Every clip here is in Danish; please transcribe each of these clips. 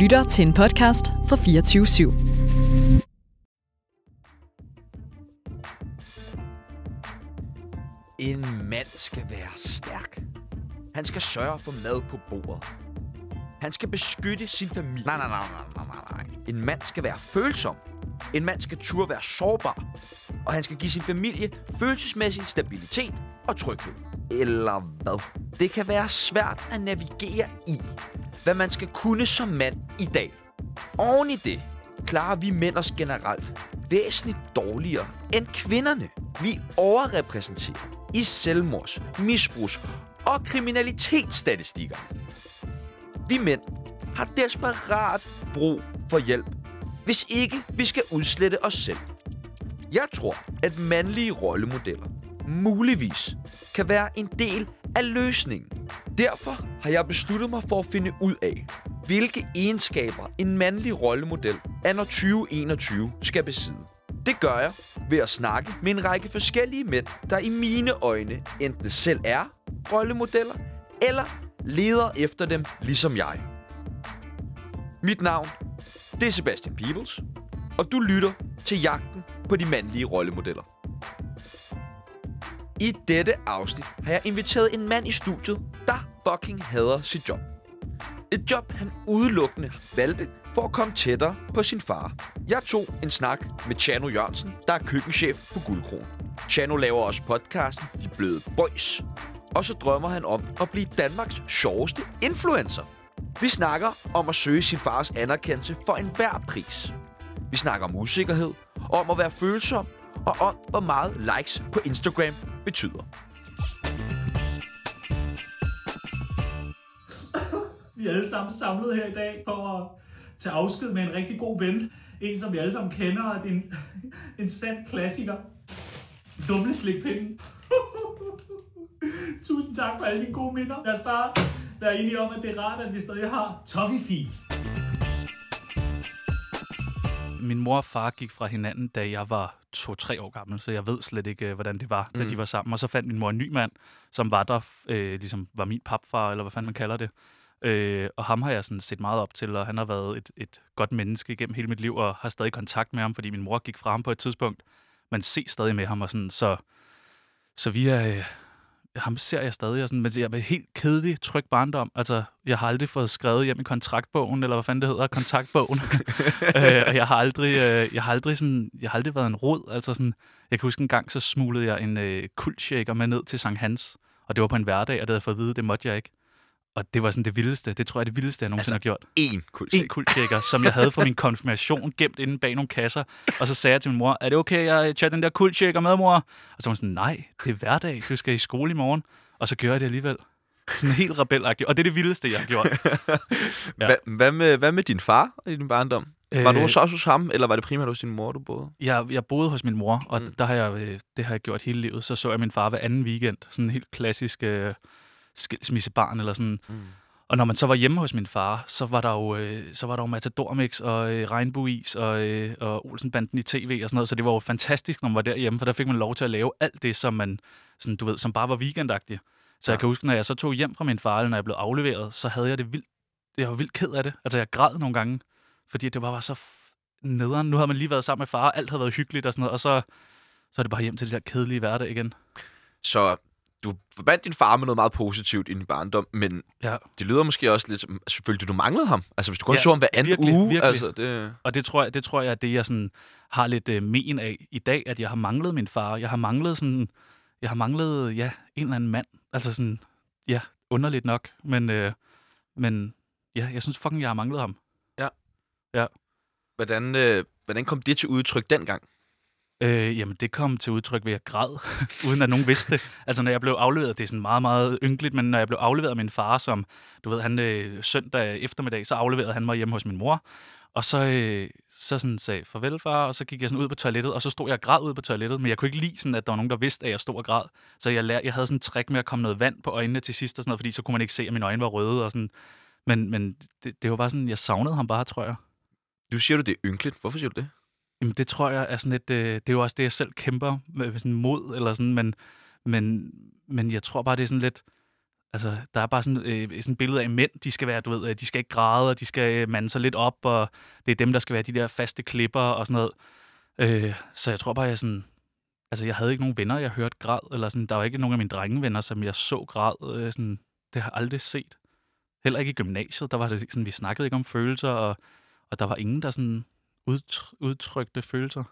lytter til en podcast fra 24 /7. En mand skal være stærk. Han skal sørge for mad på bordet. Han skal beskytte sin familie. Nej, nej, nej, nej, nej, nej. En mand skal være følsom. En mand skal turde være sårbar. Og han skal give sin familie følelsesmæssig stabilitet og tryghed. Eller hvad? Det kan være svært at navigere i, hvad man skal kunne som mand i dag. Oven i det klarer vi mænd os generelt væsentligt dårligere end kvinderne. Vi overrepræsenterer i selvmords, misbrugs og kriminalitetsstatistikker. Vi mænd har desperat brug for hjælp, hvis ikke vi skal udslette os selv. Jeg tror, at mandlige rollemodeller muligvis kan være en del af løsningen. Derfor har jeg besluttet mig for at finde ud af, hvilke egenskaber en mandlig rollemodel anno 2021 skal besidde. Det gør jeg ved at snakke med en række forskellige mænd, der i mine øjne enten selv er rollemodeller, eller leder efter dem ligesom jeg. Mit navn, det er Sebastian Peebles, og du lytter til jagten på de mandlige rollemodeller. I dette afsnit har jeg inviteret en mand i studiet, der fucking hader sit job. Et job, han udelukkende valgte for at komme tættere på sin far. Jeg tog en snak med Chano Jørgensen, der er køkkenchef på Guldkron. Chano laver også podcasten De Bløde Boys. Og så drømmer han om at blive Danmarks sjoveste influencer. Vi snakker om at søge sin fars anerkendelse for enhver pris. Vi snakker om usikkerhed, om at være følsom, og om, hvor meget likes på Instagram betyder. Vi er alle sammen samlet her i dag for at tage afsked med en rigtig god ven. En, som vi alle sammen kender, og det er en, en sand klassiker. Dumme slikpinden. Tusind tak for alle dine gode minder. Lad os bare være enige om, at det er rart, at vi stadig har Toffifee. Min mor og far gik fra hinanden, da jeg var to-tre år gammel, så jeg ved slet ikke, øh, hvordan det var, da Mm. de var sammen. Og så fandt min mor en ny mand, som var der, øh, ligesom var min papfar, eller hvad fanden man kalder det. Øh, og ham har jeg sådan set meget op til, og han har været et, et godt menneske igennem hele mit liv, og har stadig kontakt med ham, fordi min mor gik fra ham på et tidspunkt. Man ser stadig med ham, og sådan, så, så vi er... Øh, ham ser jeg stadig, og sådan, men jeg er helt kedelig, tryg barndom. Altså, jeg har aldrig fået skrevet hjem i kontraktbogen, eller hvad fanden det hedder, kontaktbogen. øh, og jeg har aldrig, øh, jeg har aldrig sådan, jeg har aldrig været en rod. Altså sådan, jeg kan huske en gang, så smuglede jeg en øh, kuldshaker med ned til Sankt Hans, og det var på en hverdag, og det havde jeg fået at vide, det måtte jeg ikke. Og det var sådan det vildeste, det tror jeg er det vildeste, jeg nogensinde Altså, har gjort. En kul En kuldshaker, som jeg havde fra min konfirmation, gemt inde bag nogle kasser. Og så sagde jeg til min mor, er det okay, jeg tager den der kuldshaker med, mor? Og så var hun sådan, nej, det er hverdag, du skal i skole i morgen. Og så gør jeg det alligevel. Sådan helt rebelagtigt. Og det er det vildeste, jeg har gjort. Ja. Hvad, hvad, med, hvad med din far i din barndom? Øh... Var du Øh, så også hos ham, eller var det primært hos din mor, du boede? Jeg, jeg boede hos min mor, og Mm. mm. der har jeg, øh, det har jeg gjort hele livet. Så så jeg min far hver anden weekend. Sådan en helt klassisk øh, skilsmissebarn eller sådan. Mm. Og når man så var hjemme hos min far, så var der jo, øh, så var der jo Matador Mix og øh, Regnbueis og, øh, og Olsenbanden i tv og sådan noget. Så det var jo fantastisk, når man var derhjemme, for der fik man lov til at lave alt det, som man, sådan, du ved, som bare var weekendagtigt. Så Ja. jeg kan huske, når jeg så tog hjem fra min far, eller når jeg blev afleveret, så havde jeg det vildt, jeg var vildt ked af det. Altså jeg græd nogle gange, fordi det bare var så nederen. Nu havde man lige været sammen med far, og alt havde været hyggeligt og sådan noget, og så, så er det bare hjem til det der kedelige hverdag igen. Så du forbandt din far med noget meget positivt i din barndom, men Ja. det lyder måske også lidt som, selvfølgelig, du manglede ham. Altså, hvis du kun Ja, så ham hver anden virkelig, uge, virkelig. altså, det... Og det tror jeg, det tror jeg er det, jeg sådan har lidt øh, men af i dag, at jeg har manglet min far. Jeg har manglet sådan, jeg har manglet, ja, en eller anden mand. Altså sådan, ja, underligt nok. Men, øh, men ja, jeg synes fucking, jeg har manglet ham. Hvordan, øh, hvordan kom det til udtryk dengang? Øh, jamen, det kom til udtryk ved at græde, uden at nogen vidste det. Altså, når jeg blev afleveret, det er sådan meget, meget ynkeligt, men når jeg blev afleveret af min far, som, du ved, han øh, søndag eftermiddag, så afleverede han mig hjemme hos min mor, og så, øh, så sådan sagde farvel, far, og så gik jeg sådan ud på toilettet, og så stod jeg og græd ud på toilettet, men jeg kunne ikke lide sådan, at der var nogen, der vidste, at jeg stod og græd. Så jeg, lær, jeg havde sådan en trick med at komme noget vand på øjnene til sidst, og sådan noget, fordi så kunne man ikke se, at mine øjne var røde, og sådan. Men, men det, det var bare sådan, jeg savnede ham bare, tror jeg. Du siger du, det er ynkeligt. Hvorfor siger du det? Jamen, det tror jeg er sådan et, øh, det er jo også det, jeg selv kæmper med, med sådan mod, eller sådan, men, men, men jeg tror bare, det er sådan lidt, Altså, der er bare sådan, øh, sådan et billede af mænd, de skal være, du ved, øh, de skal ikke græde, og de skal øh, mande sig lidt op, og det er dem, der skal være de der faste klipper og sådan noget. Øh, så jeg tror bare, jeg sådan, altså jeg havde ikke nogen venner, jeg hørte græd, eller sådan, der var ikke nogen af mine drengevenner, som jeg så græd, øh, sådan, det har jeg aldrig set. Heller ikke i gymnasiet, der var det sådan, vi snakkede ikke om følelser, og, og der var ingen, der sådan udtr- udtrykte følelser.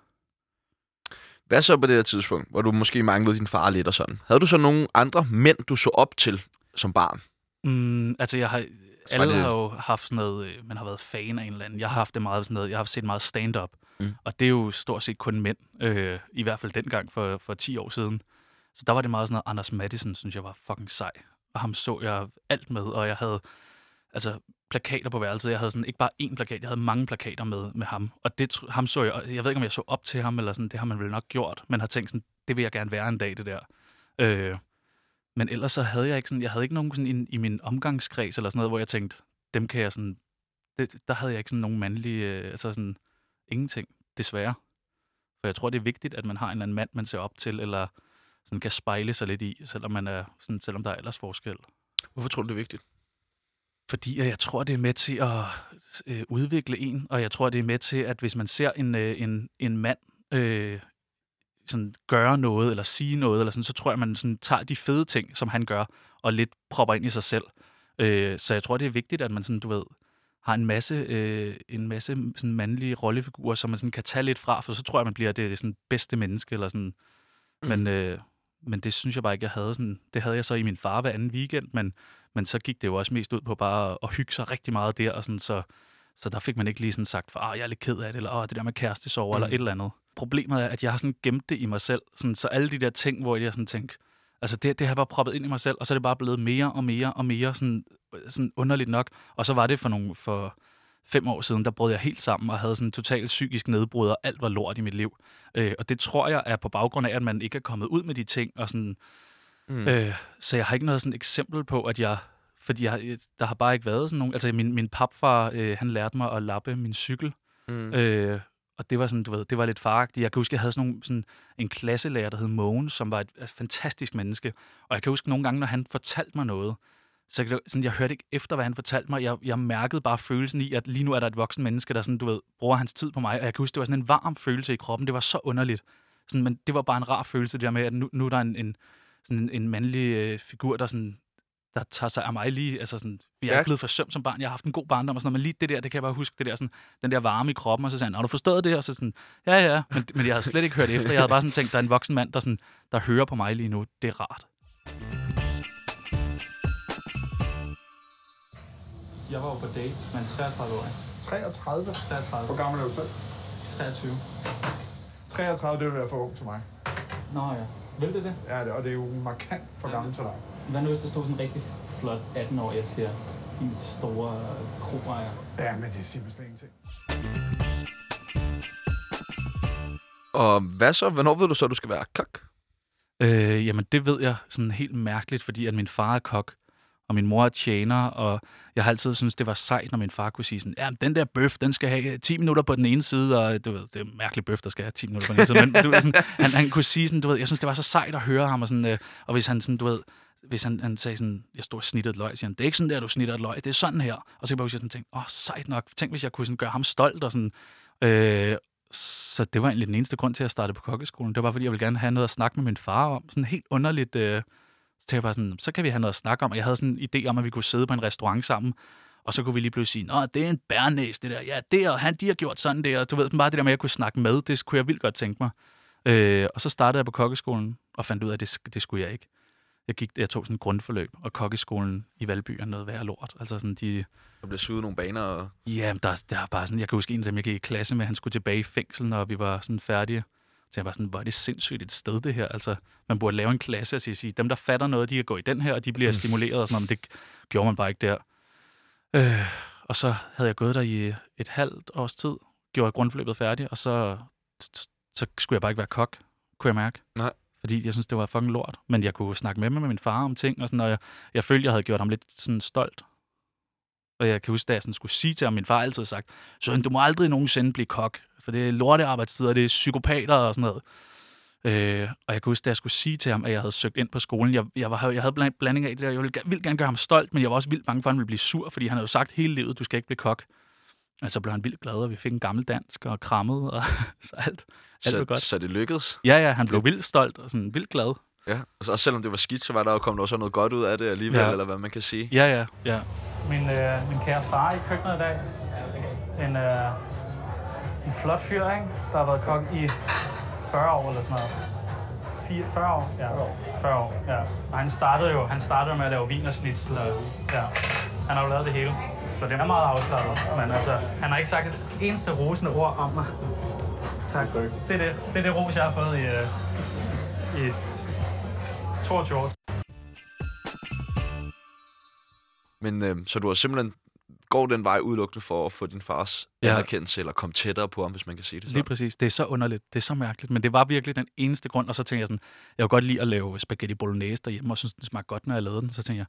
Hvad så på det der tidspunkt, hvor du måske manglede din far lidt og sådan? Havde du så nogle andre mænd, du så op til som barn? Mm, altså, jeg har, alle det- har jo haft sådan noget, øh, man har været fan af en eller anden. Jeg har haft det meget sådan noget, jeg har set meget stand-up. Mm. Og det er jo stort set kun mænd, øh, i hvert fald dengang for, for 10 år siden. Så der var det meget sådan noget, Anders Madison, synes jeg var fucking sej. Og ham så jeg alt med, og jeg havde altså plakater på værelset. Jeg havde sådan ikke bare én plakat, jeg havde mange plakater med, med ham. Og det, ham så jeg, jeg ved ikke, om jeg så op til ham, eller sådan, det har man vel nok gjort, men har tænkt sådan, det vil jeg gerne være en dag, det der. Øh, men ellers så havde jeg ikke sådan, jeg havde ikke nogen sådan i, i min omgangskreds eller sådan noget, hvor jeg tænkte, dem kan jeg sådan, det, der havde jeg ikke sådan nogen mandlige, øh, altså sådan ingenting, desværre. For jeg tror, det er vigtigt, at man har en eller anden mand, man ser op til, eller sådan kan spejle sig lidt i, selvom, man er, sådan, selvom der er aldersforskel. Hvorfor tror du, det er vigtigt? Fordi øh, jeg tror, det er med til at øh, udvikle en, og jeg tror, det er med til, at hvis man ser en, øh, en, en mand øh, sådan gøre noget, eller sige noget, eller sådan, så tror jeg, man sådan tager de fede ting, som han gør, og lidt propper ind i sig selv. Øh, så jeg tror, det er vigtigt, at man sådan, du ved, har en masse, øh, en masse sådan mandlige rollefigurer, som man sådan kan tage lidt fra, for så tror jeg, man bliver det, det sådan bedste menneske, eller sådan. Mm. Men, øh, men det synes jeg bare ikke, jeg havde. Sådan, det havde jeg så i min far hver anden weekend, men, men så gik det jo også mest ud på bare at, hygge sig rigtig meget der, og sådan, så, så der fik man ikke lige sådan sagt, for jeg er lidt ked af det, eller Åh, det der med kærestesover, mm. eller et eller andet. Problemet er, at jeg har sådan gemt det i mig selv, sådan, så alle de der ting, hvor jeg sådan tænker, altså det, det har jeg bare proppet ind i mig selv, og så er det bare blevet mere og mere og mere sådan, sådan underligt nok. Og så var det for nogle, for fem år siden, der brød jeg helt sammen og havde sådan en total psykisk nedbrud, og alt var lort i mit liv. Øh, og det tror jeg er på baggrund af, at man ikke er kommet ud med de ting, og sådan, Mm. Øh, så jeg har ikke noget sådan eksempel på, at jeg... Fordi jeg, der har bare ikke været sådan nogen... Altså, min, min papfar, øh, han lærte mig at lappe min cykel. Mm. Øh, og det var sådan, du ved, det var lidt faragtigt. Jeg kan huske, jeg havde sådan, nogle, sådan en klasselærer, der hed Mogen, som var et, et fantastisk menneske. Og jeg kan huske nogle gange, når han fortalte mig noget, så sådan, jeg hørte ikke efter, hvad han fortalte mig. Jeg, jeg mærkede bare følelsen i, at lige nu er der et voksen menneske, der sådan, du ved, bruger hans tid på mig. Og jeg kan huske, det var sådan en varm følelse i kroppen. Det var så underligt. Sådan, men det var bare en rar følelse, det der med, at nu, nu er der en, en, sådan en, en mandlig øh, figur, der sådan der tager sig af mig lige, altså sådan, jeg er Ja. ikke blevet forsømt som barn, jeg har haft en god barndom og sådan noget, men lige det der, det kan jeg bare huske, det der sådan, den der varme i kroppen, og så sagde han, har du forstået det? Og så sådan, ja, ja, men, men jeg havde slet ikke hørt efter, jeg havde bare sådan tænkt, der er en voksen mand, der, sådan, der hører på mig lige nu, det er rart. Jeg var jo på date med en 33-årig. 33. 33. Hvor gammel er du selv? 23. 33, det vil være for ung til mig. Nå ja. Vil det det? Ja, det- og det er jo markant for gammel til dig. Hvad nu, hvis der stod sådan en rigtig flot 18-årig, jeg siger, din store kroejer? Ja, men det siger mig slet ingenting. Og hvad så? Hvornår ved du så, at du skal være kok? Øh, jamen, det ved jeg sådan helt mærkeligt, fordi at min far er kok, og min mor er tjener, og jeg har altid syntes, det var sejt, når min far kunne sige sådan, ja, den der bøf, den skal have 10 minutter på den ene side, og du ved, det er en mærkelig bøf, der skal have 10 minutter på den ene side, men du ved, sådan, han, han kunne sige sådan, du ved, jeg synes, det var så sejt at høre ham, og, sådan, øh, og hvis han sådan, du ved, hvis han, han sagde sådan, jeg stod og snittede et løg, siger han, det er ikke sådan der, du snitter et løg, det er sådan her. Og så kan jeg bare sådan tænkte, åh, sejt nok, tænk hvis jeg kunne sådan gøre ham stolt, og sådan, øh, så det var egentlig den eneste grund til, at jeg startede på kokkeskolen. Det var bare, fordi jeg ville gerne have noget at snakke med min far om. Sådan helt underligt. Øh, tænkte jeg bare sådan, så kan vi have noget at snakke om. Og jeg havde sådan en idé om, at vi kunne sidde på en restaurant sammen. Og så kunne vi lige pludselig sige, Nå, det er en bærnæs, det der. Ja, det og han, de har gjort sådan der. Du ved, bare det der med, at jeg kunne snakke med, det kunne jeg vildt godt tænke mig. Øh, og så startede jeg på kokkeskolen, og fandt ud af, at det, det skulle jeg ikke. Jeg, gik, jeg tog sådan en grundforløb, og kokkeskolen i Valby er noget værre lort. Altså sådan, de, Der bliver suget nogle baner, og... Ja, der, der er bare sådan, jeg kan huske en af dem, jeg gik i klasse med, han skulle tilbage i fængsel, når vi var sådan færdige. Så jeg var sådan, hvor er det sindssygt et sted, det her. Altså, man burde lave en klasse og sige, dem, der fatter noget, de kan gå i den her, og de bliver stimuleret og sådan noget, men det gjorde man bare ikke der. Øh, og så havde jeg gået der i et halvt års tid, gjorde grundforløbet færdigt, og så, så skulle jeg bare ikke være kok, kunne jeg mærke. Nej. Fordi jeg synes, det var fucking lort. Men jeg kunne snakke med mig med min far om ting, og, sådan, og jeg, jeg følte, jeg havde gjort ham lidt sådan stolt. Og jeg kan huske, da jeg sådan skulle sige til ham, min far altid sagt, Søren, du må aldrig nogensinde blive kok, for det er lorte arbejdstider, det er psykopater og sådan noget. Øh, og jeg kan huske, da jeg skulle sige til ham, at jeg havde søgt ind på skolen, jeg, jeg, var, jeg havde bland- blanding af det der, jeg ville, vildt gerne gøre ham stolt, men jeg var også vildt bange for, at han ville blive sur, fordi han havde jo sagt hele livet, du skal ikke blive kok. Og så blev han vildt glad, og vi fik en gammel dansk og krammet, og så alt, alt Så, blev godt. så det lykkedes. Ja, ja, han blev vildt stolt og sådan vildt glad. Ja. Og så, også selvom det var skidt, så var der jo kommet også noget godt ud af det alligevel, Ja. eller hvad man kan sige. Ja, ja, ja. Min, øh, min kære far i køkkenet i dag. En, øh, en flot fyr, ikke? Der har været kok i 40 år eller sådan noget. 4, 40 år? Ja, 40 år, ja. Og han startede jo han startede med at lave vin og snitsel, og ja. Han har jo lavet det hele. Så det er meget afslappet. Men altså, han har ikke sagt et eneste rosende ord om mig. Tak. Det er det, det, er det ros, jeg har fået i, øh, i 22 år. Men øh, så du har simpelthen går den vej udelukkende for at få din fars Ja. anerkendelse, eller komme tættere på ham, hvis man kan sige det Lige sådan. præcis. Det er så underligt. Det er så mærkeligt. Men det var virkelig den eneste grund. Og så tænkte jeg sådan, jeg kunne godt lide at lave spaghetti bolognese derhjemme, og synes, den smagte godt, når jeg lavede den. Så tænkte jeg,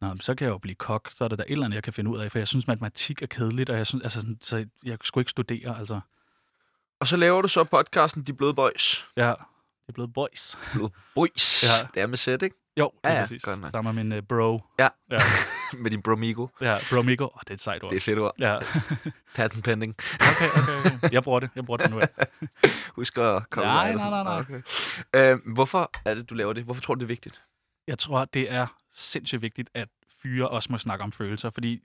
Nå, så kan jeg jo blive kok. Så er der da et eller andet, jeg kan finde ud af. For jeg synes, matematik er kedeligt, og jeg synes, altså, sådan, så jeg skulle ikke studere. Altså, Og så laver du så podcasten De Bløde Boys. ja, er blevet boys. Bløde Boys. Ja. Det er med sæt, ikke? Jo, Ja, ja, præcis. godt nok. Sammen med min uh, bro. Ja. Ja, med din bromigo. ja bromigo. Åh, det er et sejt ord. Det er et fedt ord. Ja, Patent pending. okay, okay, okay. Jeg bruger det. Jeg bruger det nu. Husk at komme Nej, nej, sådan. nej, Okay. Øh, hvorfor er det, du laver det? Hvorfor tror du, det er vigtigt? Jeg tror, det er sindssygt vigtigt, at fyre også må snakke om følelser, fordi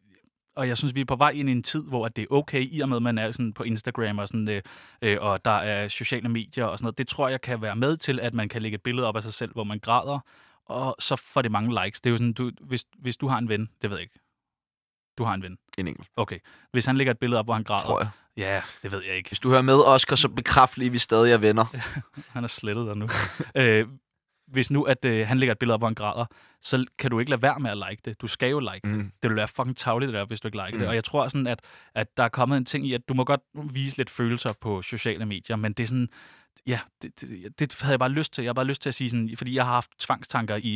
og jeg synes, vi er på vej ind i en tid, hvor at det er okay, i og med, at man er sådan på Instagram og, sådan, øh, øh, og der er sociale medier og sådan noget. Det tror jeg kan være med til, at man kan lægge et billede op af sig selv, hvor man græder, og så får det mange likes. Det er jo sådan, du, hvis, hvis du har en ven, det ved jeg ikke. Du har en ven. En enkelt, Okay. Hvis han lægger et billede op, hvor han græder. tror jeg. Ja, det ved jeg ikke. Hvis du hører med, Oscar, så bekræft lige, at vi stadig er venner. Han er slettet der nu. øh, hvis nu, at øh, han lægger et billede op, hvor han græder, så kan du ikke lade være med at like det. Du skal jo like det. Mm. Det vil være fucking tavligt, det der, hvis du ikke like mm. det. Og jeg tror sådan, at, at der er kommet en ting i, at du må godt vise lidt følelser på sociale medier, men det er sådan, ja, det, det, det havde jeg bare lyst til. Jeg har bare lyst til at sige sådan, fordi jeg har haft tvangstanker i,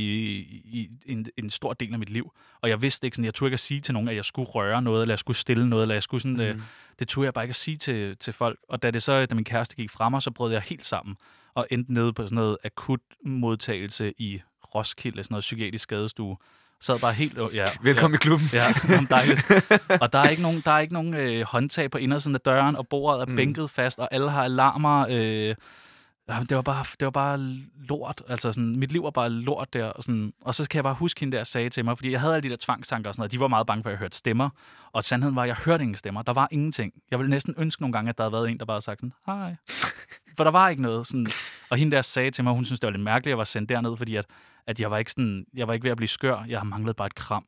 i en, en stor del af mit liv, og jeg vidste ikke sådan, jeg turde ikke at sige til nogen, at jeg skulle røre noget, eller jeg skulle stille noget, eller jeg skulle sådan, mm. øh, det turde jeg bare ikke at sige til, til folk. Og da det så, da min kæreste gik fra mig, så brød jeg helt sammen, og endte nede på sådan noget akut modtagelse i Roskilde, sådan noget psykiatrisk skadestue. Sad bare helt... Ja, Velkommen i klubben. Ja, jamen, dejligt. Og der er ikke nogen, der er ikke nogen øh, håndtag på indersiden af døren, og bordet er Mm. bænket fast, og alle har alarmer. Øh, jamen, det, var bare, det var bare lort. Altså, sådan, mit liv var bare lort der. Og, sådan, og så kan jeg bare huske, hende der sagde til mig, fordi jeg havde alle de der tvangstanker og sådan noget. De var meget bange for, at jeg hørte stemmer. Og sandheden var, at jeg hørte ingen stemmer. Der var ingenting. Jeg ville næsten ønske nogle gange, at der havde været en, der bare havde sagt sådan, hej. For der var ikke noget. Sådan. Og hende der sagde til mig, hun synes, det var lidt mærkeligt, at jeg var sendt derned, fordi at, at jeg, var ikke sådan, jeg var ikke ved at blive skør. Jeg manglede bare et kram.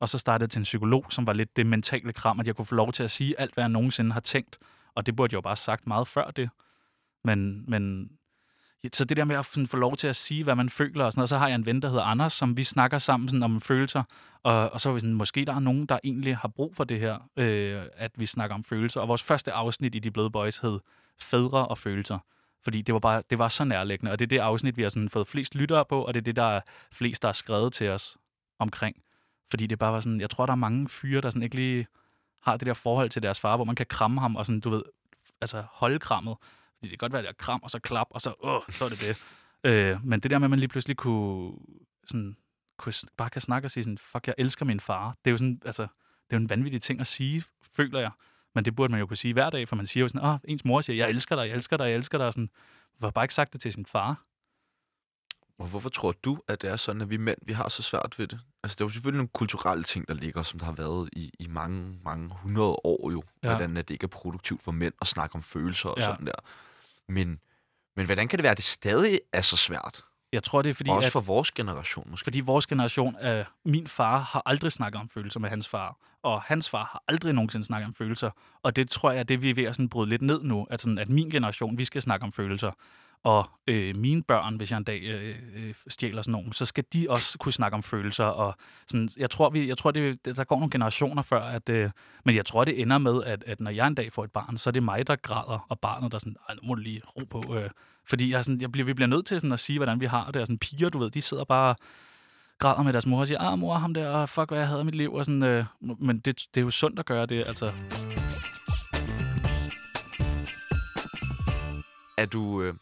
Og så startede jeg til en psykolog, som var lidt det mentale kram, at jeg kunne få lov til at sige alt, hvad jeg nogensinde har tænkt. Og det burde jeg jo bare have sagt meget før det. Men, men så det der med at få lov til at sige, hvad man føler og sådan noget, så har jeg en ven, der hedder Anders, som vi snakker sammen sådan om følelser, og, og så er vi sådan, måske der er nogen, der egentlig har brug for det her, øh, at vi snakker om følelser. Og vores første afsnit i De Bløde Boys hed Fædre og Følelser. Fordi det var, bare, det var så nærliggende, og det er det afsnit, vi har sådan fået flest lyttere på, og det er det, der er flest, der har skrevet til os omkring. Fordi det bare var sådan, jeg tror, der er mange fyre, der sådan ikke lige har det der forhold til deres far, hvor man kan kramme ham og sådan, du ved, altså holde krammet. Fordi det kan godt være, at jeg kram, og så klap, og så, åh, så er det det. Øh, men det der med, at man lige pludselig kunne, sådan, kunne, bare kan snakke og sige sådan, fuck, jeg elsker min far. Det er jo sådan, altså, det er jo en vanvittig ting at sige, føler jeg. Men det burde man jo kunne sige hver dag, for man siger jo sådan, åh, ens mor siger, jeg elsker dig, jeg elsker dig, jeg elsker dig. Og sådan, har bare ikke sagt det til sin far? Og hvorfor tror du, at det er sådan, at vi mænd, vi har så svært ved det? Altså, det er jo selvfølgelig nogle kulturelle ting, der ligger, som der har været i, i mange, mange hundrede år jo. Ja. Hvordan at det ikke er produktivt for mænd at snakke om følelser og ja. sådan der. Men, men hvordan kan det være, at det stadig er så svært? Jeg tror, det er fordi, også at, for vores generation måske. fordi vores generation af min far har aldrig snakket om følelser med hans far, og hans far har aldrig nogensinde snakket om følelser. Og det tror jeg, det vi er ved at sådan bryde lidt ned nu, at, sådan, at min generation, vi skal snakke om følelser. Og øh, mine børn, hvis jeg en dag øh, øh, stjæler sådan nogen, så skal de også kunne snakke om følelser. Og sådan, jeg tror, vi, jeg tror det, der går nogle generationer før, at, øh, men jeg tror, det ender med, at, at når jeg en dag får et barn, så er det mig, der græder, og barnet, der sådan, nu må du lige ro på. Øh, fordi jeg, sådan, jeg bliver, vi bliver nødt til sådan at sige, hvordan vi har det. Og sådan piger, du ved, de sidder bare græder med deres mor og siger, ah mor, ham der, fuck, hvad jeg havde i mit liv. Og sådan, øh, men det, det er jo sundt at gøre det, altså. Er du, øh,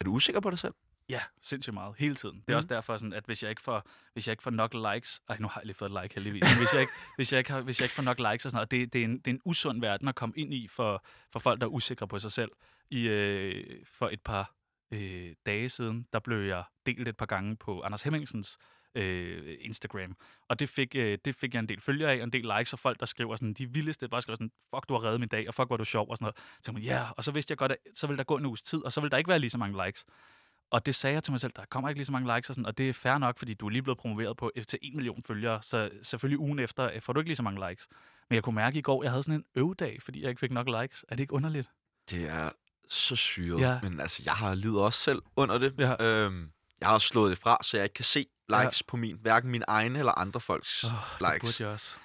er du usikker på dig selv? Ja, sindssygt meget. Hele tiden. Det er Mhm. også derfor, sådan, at hvis jeg, ikke får, hvis jeg ikke får nok likes... Ej, nu har jeg lige fået et like heldigvis. Men hvis jeg ikke, hvis jeg ikke, har, hvis jeg ikke får nok likes og sådan noget, det, det, er en, det er en usund verden at komme ind i for, for folk, der er usikre på sig selv. I, øh, for et par øh, dage siden, der blev jeg delt et par gange på Anders Hemmingsens øh, Instagram. Og det fik, øh, det fik jeg en del følgere af, og en del likes, og folk, der skriver sådan, de vildeste, bare skriver sådan, fuck, du har reddet min dag, og fuck, hvor er du sjov, og sådan noget. Så man, ja, og så vidste jeg godt, at så ville der gå en uges tid, og så ville der ikke være lige så mange likes. Og det sagde jeg til mig selv, der kommer ikke lige så mange likes og sådan, og det er fair nok, fordi du er lige blevet promoveret på til 1 million følgere, så selvfølgelig ugen efter øh, får du ikke lige så mange likes. Men jeg kunne mærke i går, jeg havde sådan en øvedag, fordi jeg ikke fik nok likes. Er det ikke underligt? Det er så syret. Ja. Men altså, jeg har lidet også selv under det. Ja. Øhm, jeg har slået det fra, så jeg ikke kan se likes på min, hverken min egne eller andre folks oh, Det likes. burde jeg også.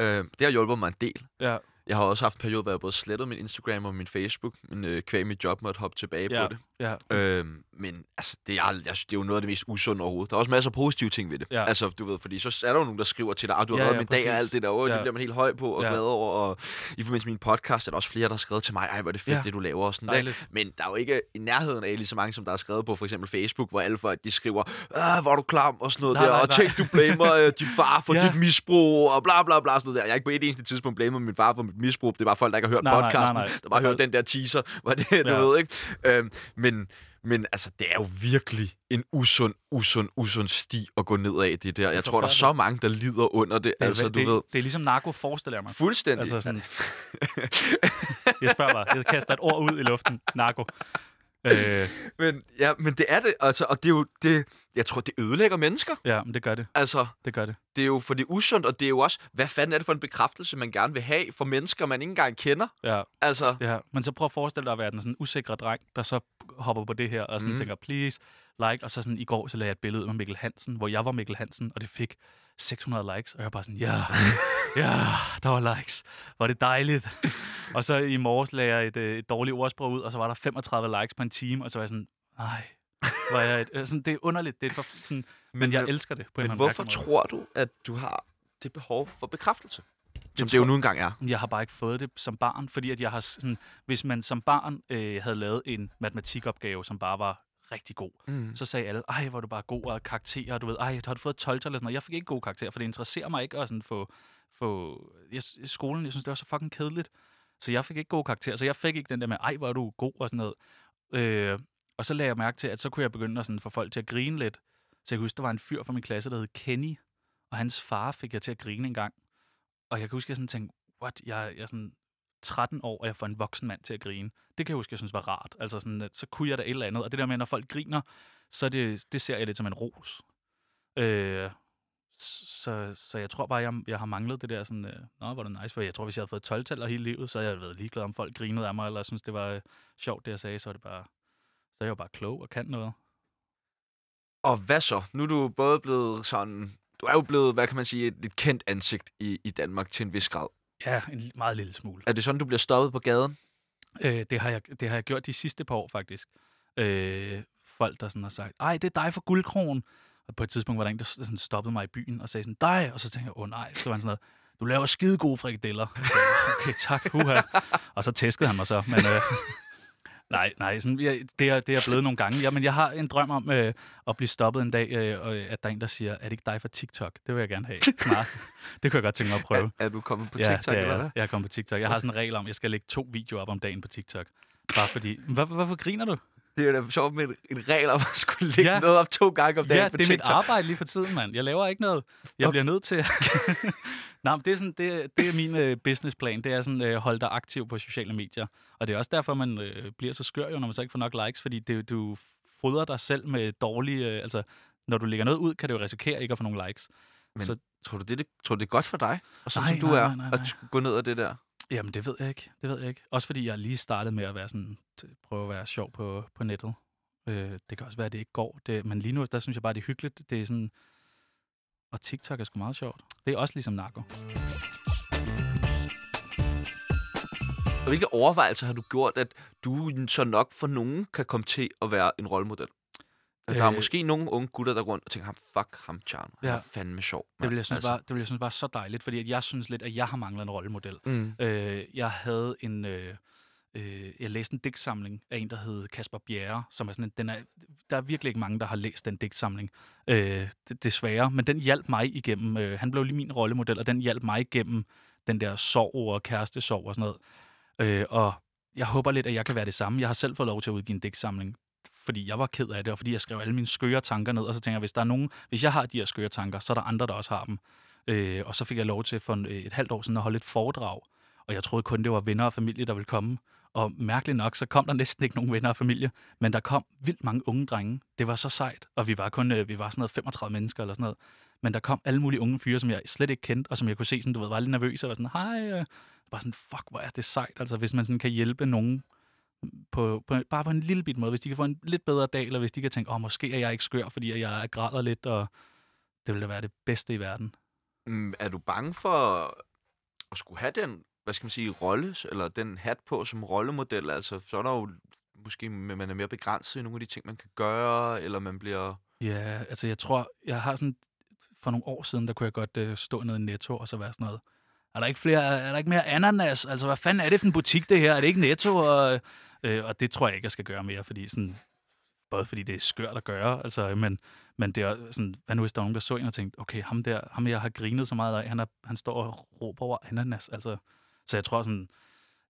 Øhm, det har hjulpet mig en del. Ja, Jeg har også haft en periode, hvor jeg både slettet min Instagram og min Facebook, men øh, kvæg mit job måtte hoppe tilbage ja, på det. Ja. Øhm, men altså, det er, jeg synes, det er jo noget af det mest usunde overhovedet. Der er også masser af positive ting ved det. Ja. Altså, du ved, fordi så er der jo nogen, der skriver til dig, at du har Ja, reddet ja, min dag og alt det der. Åh, Ja. det bliver man helt høj på og Ja. glad over. Og i forbindelse med min podcast er der også flere, der har skrevet til mig, ej, hvor er det fedt, Ja. det du laver og sådan der. Men der er jo ikke i nærheden af lige så mange, som der er skrevet på for eksempel Facebook, hvor alle folk, de skriver, ah, hvor er du klam og sådan noget Nej, der. nej, og nej. tænk, du blamer øh, din far for Ja. dit misbrug og bla bla bla sådan noget der. Jeg har ikke på et eneste tidspunkt blamet min far for mit misbrug. Det er bare folk, der ikke har hørt Nej, nej, nej, podcasten, nej. der bare hørt den der teaser, hvor det, du Ja. ved, ikke? Øhm, men, men altså, det er jo virkelig en usund, usund, usund sti at gå ned af det der. Jeg tror, der er så mange, der lider under det. Det, altså, det, du ved, det er ligesom narko, forestiller jeg mig. fuldstændig. Altså sådan, jeg spørger bare, jeg kaster et ord ud i luften. Narko. Øh, men, ja, men det er det, altså, og det er jo, det, jeg tror, det ødelægger mennesker. ja, men det gør det. Altså, Det gør det. det er jo for det er usundt, og det er jo også, hvad fanden er det for en bekræftelse, man gerne vil have for mennesker, man ikke engang kender? Ja, Altså, ja. Men så prøv at forestille dig at være den sådan usikre dreng, der så hopper på det her og sådan Mm. mm. tænker, please, like. Og så sådan i går, så lagde jeg et billede ud med Mikkel Hansen, hvor jeg var Mikkel Hansen, og det fik 600 likes. Og jeg var bare sådan, ja, ja, der var likes. Var det dejligt. og så i morges lagde jeg et, øh, et dårligt ordsprog ud, og så var der 35 likes på en time, og så var jeg sådan, nej, var jeg et, øh, sådan, det er underligt. Det er for, sådan, men jeg elsker det på en men eller anden hvorfor måde. tror du, at du har det behov for bekræftelse? Som det, tror- jo nu engang er. Jeg har bare ikke fået det som barn, fordi at jeg har sådan, hvis man som barn øh, havde lavet en matematikopgave, som bare var rigtig god, Mm. så sagde alle, ej, hvor er du bare god og karakterer, du ved, ej, har du fået 12 eller sådan noget. Jeg fik ikke gode karakterer, for det interesserer mig ikke at sådan få, få jeg, skolen, jeg synes, det var så fucking kedeligt. Så jeg fik ikke gode karakterer, så jeg fik ikke den der med, ej, hvor er du god og sådan noget. Øh, og så lagde jeg mærke til, at så kunne jeg begynde at sådan, få folk til at grine lidt. Så jeg kan huske, der var en fyr fra min klasse, der hed Kenny, og hans far fik jeg til at grine en gang. Og jeg kan huske, at jeg sådan tænkte, what, jeg, jeg sådan 13 år, og jeg får en voksen mand til at grine. Det kan jeg huske, jeg synes var rart. Altså sådan, at så kunne jeg da et eller andet. Og det der med, når folk griner, så det, det ser jeg lidt som en ros. Øh, så, så jeg tror bare, jeg, jeg har manglet det der sådan, øh, nå, hvor det nice, for jeg tror, hvis jeg havde fået 12 taler hele livet, så havde jeg været ligeglad, om folk grinede af mig, eller synes det var øh, sjovt, det jeg sagde, så er det bare, så er jeg jo bare klog og kan noget. Og hvad så? Nu er du både blevet sådan... Du er jo blevet, hvad kan man sige, et, et kendt ansigt i, i Danmark til en vis grad. Ja, en meget lille smule. Er det sådan, du bliver stoppet på gaden? Øh, det, har jeg, det har jeg gjort de sidste par år, faktisk. Øh, folk, der sådan har sagt, ej, det er dig for guldkronen. Og på et tidspunkt var der en, der sådan stoppede mig i byen og sagde sådan, dig. Og så tænkte jeg, åh oh, nej. Så var han sådan noget, du laver skide gode frikadeller. Okay, tak, huha. Og så tæskede han mig så. Men øh, nej, nej, sådan, jeg, det, er, det er blevet nogle gange. Ja, men jeg har en drøm om øh, at blive stoppet en dag, øh, og at der er en, der siger, er det ikke dig fra TikTok? Det vil jeg gerne have. Snart. Det kunne jeg godt tænke mig at prøve. Er, er du kommet på Ja, TikTok, det er eller hvad? Jeg er kommet på TikTok. Jeg har sådan en regel om, at jeg skal lægge to videoer op om dagen på TikTok. Bare fordi... Hvor, hvorfor griner du? Det er da sjovt med en, regel om at skulle lægge Ja. noget op to gange om dagen Ja, på det er mit TikTok. arbejde lige for tiden, mand. Jeg laver ikke noget. Jeg Okay. bliver nødt til... Nej, men det er, sådan, det, det er min øh, businessplan. Det er sådan, øh, holde dig aktiv på sociale medier. Og det er også derfor, man øh, bliver så skør, jo, når man så ikke får nok likes, fordi det, du fodrer dig selv med dårlige... Øh, altså, når du lægger noget ud, kan det jo risikere ikke at få nogle likes. Men så, Tror du, det, det, tror du, det er godt for dig? Og sådan Nej, som du nej, er, nej, nej, nej. at gå ned ad det der? Jamen, det ved jeg ikke. Det ved jeg ikke. Også fordi jeg lige startede med at være sådan, prøve at være sjov på, på nettet. Øh, det kan også være, at det ikke går. Det, men lige nu, der synes jeg bare, det er hyggeligt. Det er sådan... Og TikTok er sgu meget sjovt. Det er også ligesom narko. Og hvilke overvejelser har du gjort, at du så nok for nogen kan komme til at være en rollemodel? Øh, der er Øh. måske nogle unge gutter, der går rundt og tænker, ham, fuck ham. Han Ja. er fandme sjov. Det mand." vil, jeg synes Altså, var, det vil jeg synes var så dejligt, fordi at jeg synes lidt, at jeg har manglet en rollemodel. Mm. Øh, jeg havde en, øh, øh, jeg læste en digtsamling af en, der hed Kasper Bjerre, som er sådan en, den er, der er virkelig ikke mange, der har læst den digtsamling, øh, desværre, men den hjalp mig igennem, øh, han blev lige min rollemodel, og den hjalp mig igennem den der sorg og kærestesorg og sådan noget. Øh, og jeg håber lidt, at jeg kan være det samme. Jeg har selv fået lov til at udgive en digtsamling, fordi jeg var ked af det, og fordi jeg skrev alle mine skøre tanker ned, og så tænker jeg, hvis der er nogen, hvis jeg har de her skøre tanker, så er der andre, der også har dem. Øh, og så fik jeg lov til for en, øh, et halvt år siden at holde et foredrag, og jeg troede kun, det var venner og familie, der ville komme. Og mærkeligt nok, så kom der næsten ikke nogen venner og familie, men der kom vildt mange unge drenge. Det var så sejt, og vi var kun øh, vi var sådan noget 35 mennesker eller sådan noget. Men der kom alle mulige unge fyre, som jeg slet ikke kendte, og som jeg kunne se, sådan, du ved, var lidt nervøs og var sådan, hej, øh. bare sådan, fuck, hvor er det sejt, altså hvis man sådan kan hjælpe nogen på, på, bare på en lille bit måde, hvis de kan få en lidt bedre dag, eller hvis de kan tænke, åh, oh, måske er jeg ikke skør, fordi jeg græder lidt, og det ville da være det bedste i verden. Mm, er du bange for at skulle have den, hvad skal man sige, rolle, eller den hat på som rollemodel? Altså, så er der jo måske, man er mere begrænset i nogle af de ting, man kan gøre, eller man bliver... Ja, altså jeg tror, jeg har sådan, for nogle år siden, der kunne jeg godt uh, stå nede i Netto, og så være sådan noget, er der ikke flere, er der ikke mere ananas? Altså, hvad fanden er det for en butik, det her? Er det ikke Netto? Og, øh, og det tror jeg ikke, jeg skal gøre mere, fordi sådan, både fordi det er skørt at gøre, altså, men, men det er sådan, hvad nu hvis der er nogen, der så en og tænkte, okay, ham der, ham jeg har grinet så meget af, han, er, han står og råber over ananas, altså, så jeg tror sådan,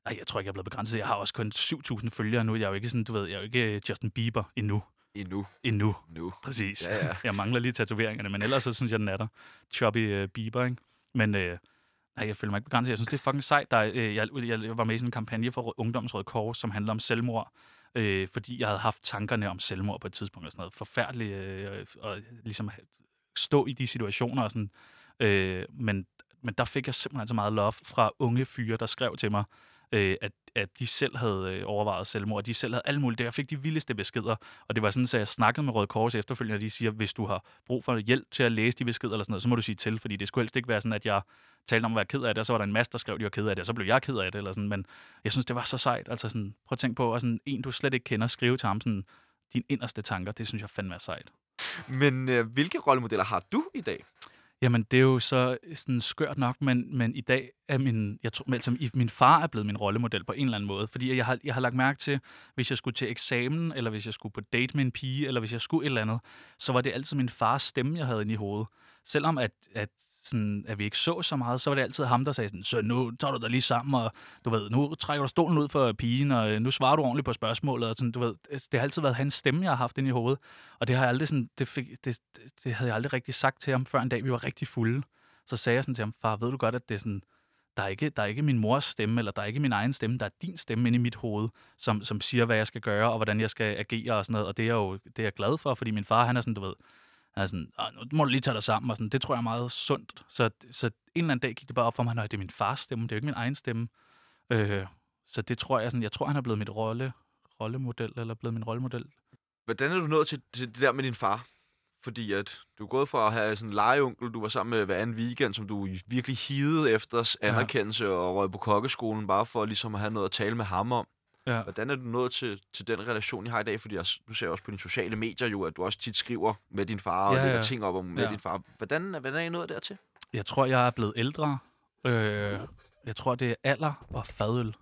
ej, jeg tror ikke, jeg er blevet begrænset. Jeg har også kun 7.000 følgere nu. Jeg er jo ikke sådan, du ved, jeg er jo ikke Justin Bieber endnu. Endnu. Endnu. Nu. Præcis. Ja, ja. jeg mangler lige tatoveringerne, men ellers så synes jeg, den er der. Choppy uh, Bieber, ikke? Men øh, nej, jeg føler mig ikke begrænset. Jeg synes, det er fucking sejt. Der, øh, jeg, jeg var med i sådan en kampagne for Ungdomsråd Kors, som handler om selvmord øh, fordi jeg havde haft tankerne om selvmord på et tidspunkt og sådan noget. Forfærdeligt øh, og ligesom stå i de situationer og sådan. Øh, men, men der fik jeg simpelthen så meget love fra unge fyre, der skrev til mig, øh, at, at de selv havde øh, overvejet selvmord, og de selv havde alle mulige. Jeg fik de vildeste beskeder, og det var sådan, at jeg snakkede med Røde Kors efterfølgende, og de siger, hvis du har brug for hjælp til at læse de beskeder eller sådan noget, så må du sige til, fordi det skulle helst ikke være sådan, at jeg talte om at være ked af det, og så var der en masse, der skrev, at de var ked af det, og så blev jeg ked af det, eller sådan, men jeg synes, det var så sejt. Altså sådan, prøv at tænke på, at sådan, en, du slet ikke kender, skrive til ham sådan, dine inderste tanker, det synes jeg fandme er sejt. Men øh, hvilke rollemodeller har du i dag? Jamen, det er jo så øh, sådan skørt nok, men, men i dag er min, jeg tror, altså, min far er blevet min rollemodel på en eller anden måde, fordi jeg har, jeg har lagt mærke til, hvis jeg skulle til eksamen, eller hvis jeg skulle på date med en pige, eller hvis jeg skulle et eller andet, så var det altid min fars stemme, jeg havde inde i hovedet. Selvom at, at sådan, at vi ikke så så meget, så var det altid ham, der sagde sådan, så nu tager du dig lige sammen, og du ved, nu trækker du stolen ud for pigen, og øh, nu svarer du ordentligt på spørgsmålet, og sådan, du ved, altså, det har altid været hans stemme, jeg har haft ind i hovedet, og det har jeg aldrig sådan, det, fik, det, det havde jeg aldrig rigtig sagt til ham, før en dag vi var rigtig fulde. Så sagde jeg sådan til ham, far, ved du godt, at det er sådan, der er, ikke, der er ikke min mors stemme, eller der er ikke min egen stemme, der er din stemme inde i mit hoved, som, som siger, hvad jeg skal gøre, og hvordan jeg skal agere og sådan noget. Og det er jo det er jeg glad for, fordi min far, han er sådan, du ved, han er sådan, nu må du lige tage dig sammen, og sådan, det tror jeg er meget sundt. Så, så en eller anden dag gik det bare op for mig, at det er min fars stemme, det er jo ikke min egen stemme. Øh, så det tror jeg, sådan, jeg tror, han er blevet mit rolle, rollemodel, eller blevet min rollemodel. Hvordan er du nået til, til det der med din far? Fordi at du er gået fra at have sådan en legeonkel, du var sammen med hver anden weekend, som du virkelig hidede efter anerkendelse ja. og røg på kokkeskolen, bare for ligesom at have noget at tale med ham om. Ja. Hvordan er du nået til, til den relation, I har i dag? Fordi jeg, nu ser også på dine sociale medier jo, at du også tit skriver med din far og ja, lægger ja. ting op om med ja. din far. Hvordan, hvordan er I nået dertil? Jeg tror, jeg er blevet ældre. Øh, jeg tror, det er alder og fadøl.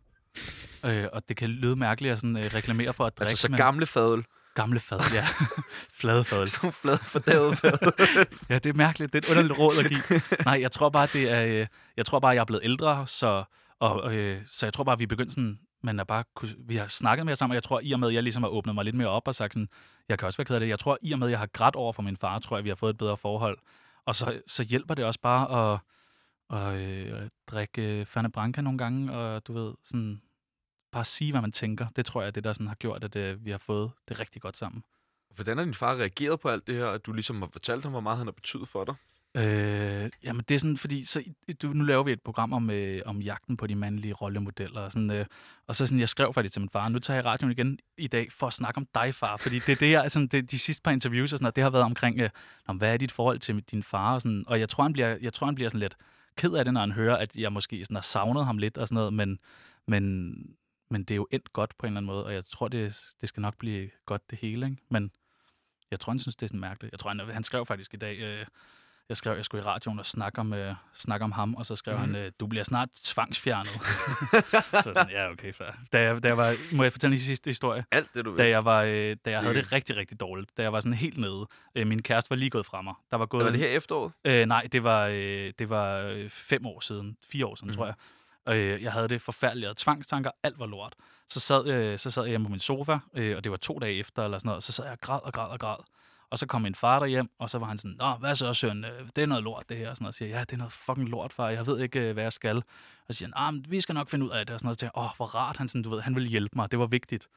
Øh, og det kan lyde mærkeligt at sådan, øh, reklamere for at altså, drikke. Altså så men... gamle fadøl? Gamle fad, ja. flade fad. Så flade fordævet fad. ja, det er mærkeligt. Det er et underligt råd at give. Nej, jeg tror bare, det er, øh, jeg tror bare, jeg er blevet ældre, så, og, øh, så jeg tror bare, vi er begyndt sådan men at bare, vi har snakket mere sammen, og jeg tror, i og med, at jeg ligesom har åbnet mig lidt mere op og sagt sådan, jeg kan også være ked af det. Jeg tror, i og med, at jeg har grædt over for min far, tror jeg, vi har fået et bedre forhold. Og så, så hjælper det også bare at, at øh, drikke øh, Ferne Branca nogle gange, og du ved, sådan, bare sige, hvad man tænker. Det tror jeg er det, der sådan har gjort, at øh, vi har fået det rigtig godt sammen. Hvordan har din far reageret på alt det her, at du ligesom har fortalt ham, hvor meget han har betydet for dig? Øh, jamen det er sådan, fordi så, du, nu laver vi et program om, øh, om jagten på de mandlige rollemodeller. Og, sådan, øh, og så sådan, jeg skrev faktisk til min far, nu tager jeg radioen igen i dag for at snakke om dig, far. Fordi det er det, jeg, sådan, det, de sidste par interviews og sådan noget, det har været omkring, øh, om, hvad er dit forhold til din far? Og, sådan, og jeg tror, han bliver, jeg tror, han bliver sådan lidt ked af det, når han hører, at jeg måske sådan har savnet ham lidt og sådan noget, men, men, men det er jo endt godt på en eller anden måde, og jeg tror, det, det skal nok blive godt det hele. Ikke? Men jeg tror, han synes, det er sådan mærkeligt. Jeg tror, han, han skrev faktisk i dag, øh, jeg skrev, jeg skulle i radioen og snakke om, øh, snakke om ham, og så skrev. Mhm. han, øh, du bliver snart tvangsfjernet. så sådan, ja, okay, fair. Da jeg, da jeg var, må jeg fortælle en sidste historie? Alt det, du Da vil. jeg, var, øh, da jeg havde Det- det rigtig, rigtig dårligt. Da jeg var sådan helt nede. Øh, min kæreste var lige gået fra mig. Der var gået Var det her efteråret? Øh, nej, det var, øh, det var øh, fem år siden. Fire år siden, mm. tror jeg. Og, øh, jeg havde det forfærdeligt. Havde tvangstanker. Alt var lort. Så sad, øh, så sad jeg hjemme på min sofa, øh, og det var to dage efter, eller sådan noget. Så sad jeg og græd og græd og græd. Og så kom min far der hjem, og så var han sådan, Nå, hvad så, søn? Øh, det er noget lort, det her. Og sådan noget. Og siger, jeg, ja, det er noget fucking lort, far. Jeg ved ikke, øh, hvad jeg skal. Og så siger han, ah, men vi skal nok finde ud af det. Og sådan noget. Så tænkte åh, hvor rart. Han, sådan, du ved, han ville hjælpe mig. Det var vigtigt.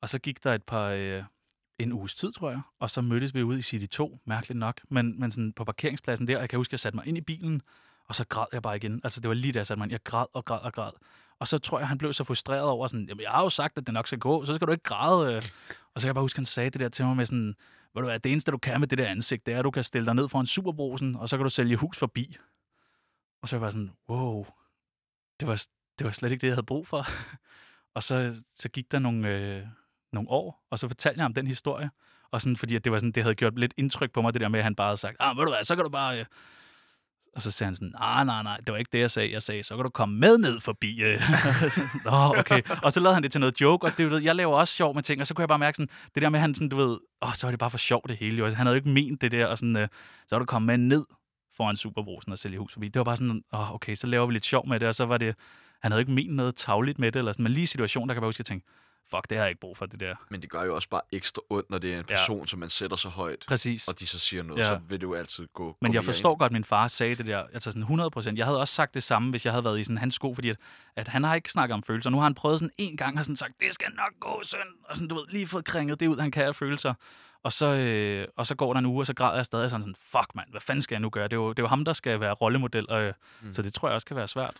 Og så gik der et par, øh, en uges tid, tror jeg. Og så mødtes vi ude i City 2, mærkeligt nok. Men, men sådan på parkeringspladsen der, jeg kan huske, jeg satte mig ind i bilen, og så græd jeg bare igen. Altså, det var lige da jeg satte mig ind. Jeg græd og græd og græd. Og så tror jeg, han blev så frustreret over sådan, jamen, jeg har jo sagt, at det nok skal gå, så skal du ikke græde. Øh. Og så kan jeg bare huske, han sagde det der til mig med sådan, ved du hvad, det eneste, du kan med det der ansigt, det er, at du kan stille dig ned for en Superbrosen, og så kan du sælge hus forbi. Og så var jeg bare sådan, wow, det var, det var slet ikke det, jeg havde brug for. og så, så gik der nogle, øh, nogle år, og så fortalte jeg ham den historie. Og sådan, fordi at det, var sådan, det havde gjort lidt indtryk på mig, det der med, at han bare havde sagt, ah, ved du hvad, så kan du bare... Øh. Og så sagde han sådan, nej, nej, nej, det var ikke det, jeg sagde. Jeg sagde, så kan du komme med ned forbi. Nå, okay. Og så lavede han det til noget joke, og det, du ved, jeg laver også sjov med ting, og så kunne jeg bare mærke sådan, det der med, han sådan, du ved, åh, så var det bare for sjov det hele. Jo. Altså, han havde jo ikke ment det der, og sådan, øh, så kan du komme med ned foran Superbrosen og sælge hus forbi. Det var bare sådan, åh, okay, så laver vi lidt sjov med det, og så var det, han havde ikke ment noget tavligt med det, eller sådan, men lige situation, situationen, der kan jeg bare huske, at tænke, fuck, det har jeg ikke brug for, det der. Men det gør jo også bare ekstra ondt, når det er en Ja. person, som man sætter så højt, Præcis. og de så siger noget, Ja. så vil det jo altid gå Men gå jeg forstår ind. godt, at min far sagde det der, altså sådan 100 procent. Jeg havde også sagt det samme, hvis jeg havde været i sådan hans sko, fordi at, at han har ikke snakket om følelser. Nu har han prøvet sådan en gang, og sådan sagt, det skal nok gå, søn. Og sådan, du ved, lige fået kringet det ud, han kan have følelser. Og så, øh, og så går der en uge, og så græder jeg stadig sådan, sådan fuck mand, hvad fanden skal jeg nu gøre? Det er jo, det er jo ham, der skal være rollemodel, og, øh, mm. så det tror jeg også kan være svært.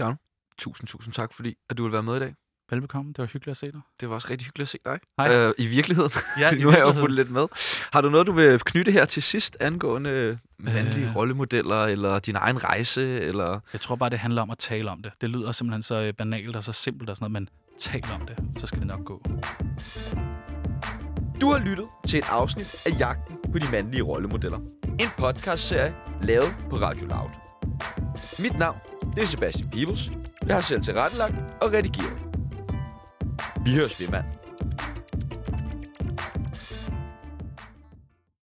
John, tusind, tusind tak, fordi at du vil være med i dag. Velbekomme, det var hyggeligt at se dig. Det var også rigtig hyggeligt at se dig. Hej. Øh, I virkeligheden. Ja, nu har jeg jo fulgt lidt med. Har du noget, du vil knytte her til sidst angående mandlige Øh. rollemodeller, eller din egen rejse, eller... Jeg tror bare, det handler om at tale om det. Det lyder simpelthen så øh, banalt og så simpelt og sådan noget, men tal om det, så skal det nok gå. Du har lyttet til et afsnit af Jagten på de mandlige rollemodeller. En podcastserie lavet på Radio Loud. Mit navn, det er Sebastian Peebles. Jeg har selv tilrettelagt og redigeret. Vi høres ved, mand.